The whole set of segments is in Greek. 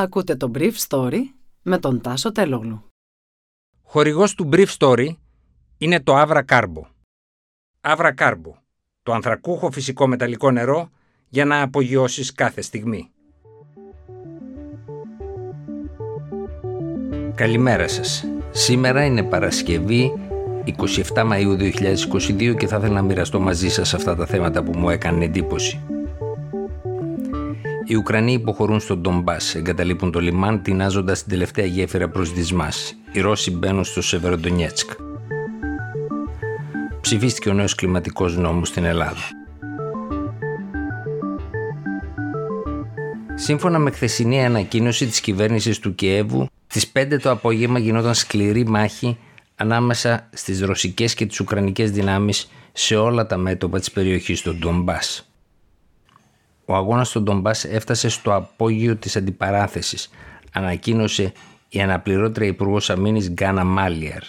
Ακούτε το Brief Story με τον Τάσο Τελόγλου. Χορηγός του Brief Story είναι το Avra Carbo. Avra Carbo, το ανθρακούχο φυσικό μεταλλικό νερό για να απογειώσεις κάθε στιγμή. Καλημέρα σας. Σήμερα είναι Παρασκευή 27 Μαΐου 2022 και θα ήθελα να μοιραστώ μαζί σας αυτά τα θέματα που μου έκανε εντύπωση. Οι Ουκρανοί υποχωρούν στον Ντομπάς, εγκαταλείπουν το λιμάν, τεινάζοντας την τελευταία γέφυρα προς Δυσμάς. Οι Ρώσοι μπαίνουν στο Σεβεροντονιέτσκ. Ψηφίστηκε ο νέος κλιματικός νόμος στην Ελλάδα. Σύμφωνα με χθεσινή ανακοίνωση της κυβέρνησης του Κιέβου, στις 5 το απόγευμα γινόταν σκληρή μάχη ανάμεσα στις ρωσικές και τις ουκρανικές δυνάμεις σε όλα τα μέτωπα της περιοχής του Ντομπάς ο αγώνας στον Ντομπάς έφτασε στο απόγειο της αντιπαράθεσης, ανακοίνωσε η αναπληρώτρια Υπουργός Αμήνης Γκάνα Μάλιαρ.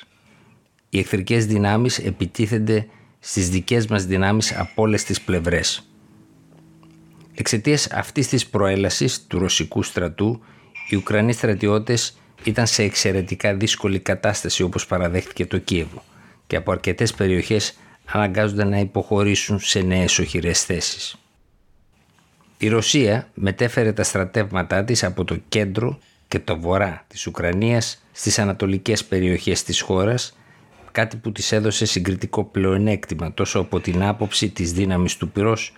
Οι εχθρικές δυνάμεις επιτίθενται στις δικές μας δυνάμεις από όλες τις πλευρές. Εξαιτίας αυτής της προέλασης του ρωσικού στρατού, οι Ουκρανοί στρατιώτες ήταν σε εξαιρετικά δύσκολη κατάσταση όπως παραδέχτηκε το Κίεβο και από αρκετές περιοχές αναγκάζονται να υποχωρήσουν σε νέες οχυρές θέσεις. Η Ρωσία μετέφερε τα στρατεύματά της από το κέντρο και το βορρά της Ουκρανίας στις ανατολικές περιοχές της χώρας, κάτι που της έδωσε συγκριτικό πλεονέκτημα τόσο από την άποψη της δύναμης του πυρός,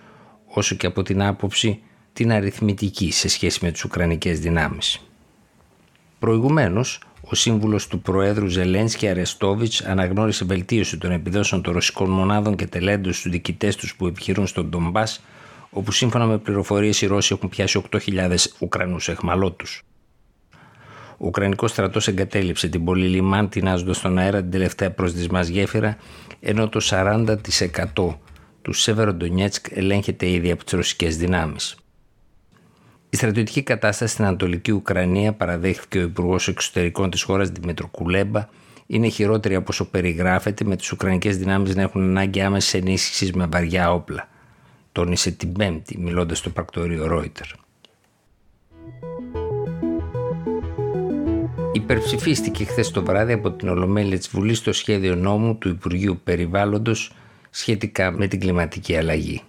όσο και από την άποψη την αριθμητική σε σχέση με τις Ουκρανικές δυνάμεις. Προηγουμένως, ο σύμβουλος του Προέδρου Ζελένσκι Αρεστόβιτς αναγνώρισε βελτίωση των επιδόσεων των ρωσικών μονάδων και τελέντων στους διοικητές τους που επιχειρούν στον Ντομπάς όπου σύμφωνα με πληροφορίες οι Ρώσοι έχουν πιάσει 8.000 Ουκρανούς εχμαλώτους. Ο Ουκρανικός στρατός εγκατέλειψε την πόλη Λιμάν τεινάζοντας στον αέρα την τελευταία προσδισμάς γέφυρα ενώ το 40% του Σεβεροντονιέτσκ ελέγχεται ήδη από τις ρωσικές δυνάμεις. Η στρατιωτική κατάσταση στην Ανατολική Ουκρανία, παραδέχθηκε ο Υπουργός Εξωτερικών της χώρας Δημήτρο Κουλέμπα, είναι χειρότερη από όσο περιγράφεται, με τις Ουκρανικές δυνάμεις να έχουν ανάγκη άμεσης ενίσχυσης με βαριά όπλα τόνισε την Πέμπτη μιλώντας στο πρακτορείο Ρόιτερ. Υπερψηφίστηκε χθες το βράδυ από την Ολομέλεια της Βουλής το σχέδιο νόμου του Υπουργείου Περιβάλλοντος σχετικά με την κλιματική αλλαγή.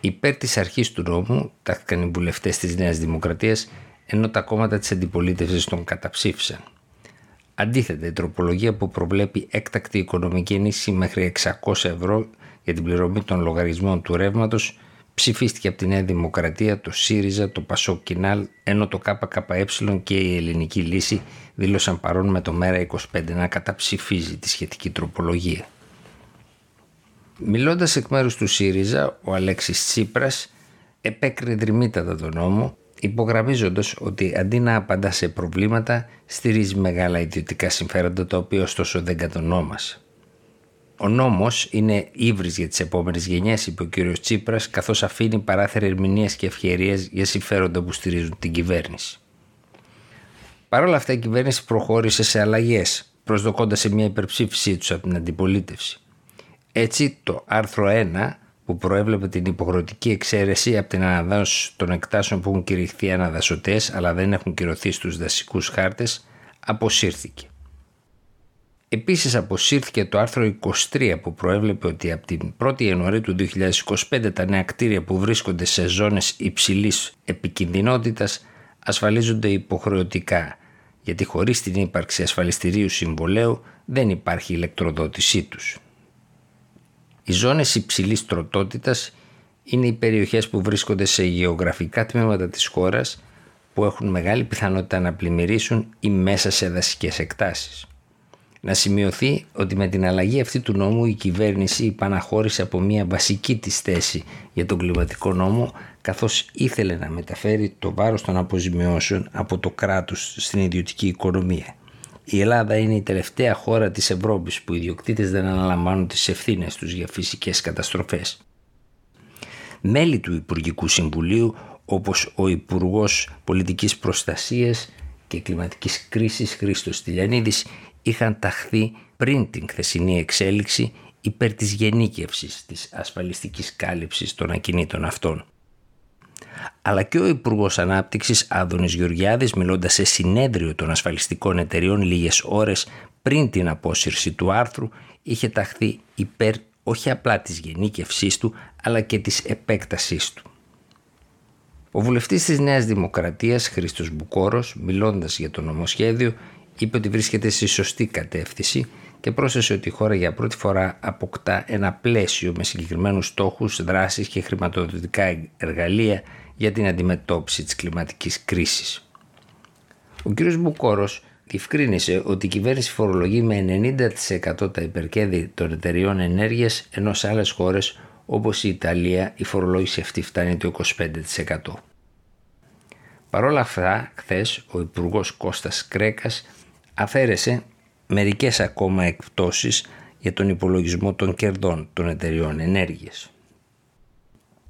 Υπέρ της αρχής του νόμου τάχθηκαν οι βουλευτές της Νέας Δημοκρατίας ενώ τα κόμματα της αντιπολίτευσης τον καταψήφισαν. Αντίθετα, η τροπολογία που προβλέπει έκτακτη οικονομική ενίσχυση μέχρι 600 ευρώ για την πληρωμή των λογαριασμών του ρεύματος ψηφίστηκε από τη Νέα Δημοκρατία, το ΣΥΡΙΖΑ, το ΠΑΣΟΚ Κινάλ, ενώ το ΚΚΕ και η Ελληνική Λύση δήλωσαν παρόν με το ΜΕΡΑ25 να καταψηφίζει τη σχετική τροπολογία. Μιλώντας εκ μέρους του ΣΥΡΙΖΑ, ο Αλέξης Τσίπρας επέκρινε δρυμύτατα τον νόμο, υπογραμμίζοντας ότι αντί να απαντά σε προβλήματα, στηρίζει μεγάλα ιδιωτικά συμφέροντα τα οποία ωστόσο δεν κατονόμασε. Ο νόμος είναι ύβρις για τις επόμενες γενιές, είπε ο κ. Τσίπρας, καθώς αφήνει παράθυρα ερμηνείας και ευκαιρίε για συμφέροντα που στηρίζουν την κυβέρνηση. Παρ' όλα αυτά, η κυβέρνηση προχώρησε σε αλλαγές, προσδοκώντας σε μια υπερψήφισή τους από την αντιπολίτευση. Έτσι, το άρθρο 1, που προέβλεπε την υποχρεωτική εξαίρεση από την αναδάωση των εκτάσεων που έχουν κηρυχθεί αναδασωτές αλλά δεν έχουν κυρωθεί στους δασικούς χάρτες, αποσύρθηκε. Επίσης αποσύρθηκε το άρθρο 23 που προέβλεπε ότι από την 1η Ιανουαρίου του 2025 τα νέα κτίρια που βρίσκονται σε ζώνες υψηλής επικινδυνότητας ασφαλίζονται υποχρεωτικά γιατί χωρίς την ύπαρξη ασφαλιστηρίου συμβολέου δεν υπάρχει ηλεκτροδότησή τους. Οι ζώνες υψηλής τροτότητας είναι οι περιοχές που βρίσκονται σε γεωγραφικά τμήματα της χώρας που έχουν μεγάλη πιθανότητα να πλημμυρίσουν ή μέσα σε δασικές εκτάσεις. Να σημειωθεί ότι με την αλλαγή αυτή του νόμου η κυβέρνηση υπαναχώρησε από μια βασική της θέση για τον κλιματικό νόμο καθώς ήθελε να μεταφέρει το βάρος των αποζημιώσεων από το κράτος στην ιδιωτική οικονομία. Η Ελλάδα είναι η τελευταία χώρα της Ευρώπης που οι ιδιοκτήτες δεν αναλαμβάνουν τις ευθύνες τους για φυσικές καταστροφές. Μέλη του Υπουργικού Συμβουλίου όπως ο Υπουργός Πολιτικής Προστασίας και Κλιματικής Κρίσης Χρήστος Τηλιανίδης είχαν ταχθεί πριν την χθεσινή εξέλιξη υπέρ της γενίκευσης της ασφαλιστικής κάλυψης των ακινήτων αυτών. Αλλά και ο Υπουργός Ανάπτυξης Άδωνης Γεωργιάδης, μιλώντας σε συνέδριο των ασφαλιστικών εταιριών λίγες ώρες πριν την απόσυρση του άρθρου, είχε ταχθεί υπέρ όχι απλά της γενίκευσής του, αλλά και της επέκτασής του. Ο βουλευτής της Νέας Δημοκρατίας, Χρήστος Μπουκόρος, μιλώντας για το νομοσχέδιο, είπε ότι βρίσκεται στη σωστή κατεύθυνση και πρόσθεσε ότι η χώρα για πρώτη φορά αποκτά ένα πλαίσιο με συγκεκριμένους στόχους, δράσεις και χρηματοδοτικά εργαλεία για την αντιμετώπιση της κλιματικής κρίσης. Ο κ. Μπουκόρος διευκρίνησε ότι η κυβέρνηση φορολογεί με 90% τα υπερκέρδη των εταιριών ενέργειας ενώ σε άλλες χώρες όπως η Ιταλία η φορολόγηση αυτή φτάνει το 25%. Παρ' όλα αυτά, χθες ο Υπουργός Κώστας Κρέκας αφαίρεσε μερικές ακόμα εκπτώσεις για τον υπολογισμό των κερδών των εταιριών ενέργειας.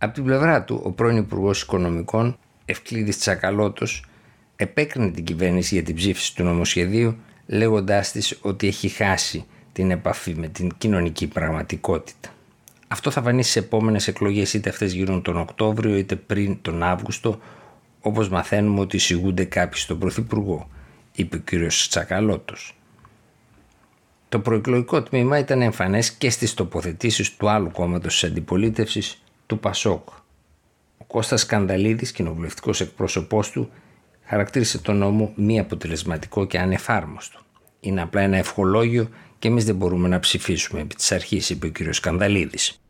Από την πλευρά του, ο πρώην Υπουργός Οικονομικών Ευκλήδης Τσακαλώτος επέκρινε την κυβέρνηση για την ψήφιση του νομοσχεδίου λέγοντάς της ότι έχει χάσει την επαφή με την κοινωνική πραγματικότητα. Αυτό θα φανεί στι επόμενες εκλογές, είτε αυτές γίνουν τον Οκτώβριο είτε πριν τον Αύγουστο, όπως μαθαίνουμε ότι εισηγούνται κάποιοι στον Πρωθυπουργό, είπε ο κ. Τσακαλώτος. Το προεκλογικό τμήμα ήταν εμφανές και στις τοποθετήσεις του άλλου κόμματος της αντιπολίτευσης, του Πασόκ. Ο Κώστας Σκανδαλίδης, κοινοβουλευτικός εκπρόσωπός του, χαρακτήρισε τον νόμο μη αποτελεσματικό και ανεφάρμοστο. Είναι απλά ένα ευχολόγιο και εμείς δεν μπορούμε να ψηφίσουμε επί της αρχής, είπε ο κ. Σκανδαλίδης.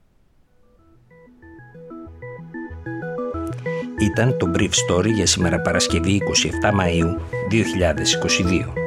Ήταν το Brief Story για σήμερα Παρασκευή 27 Μαΐου 2022.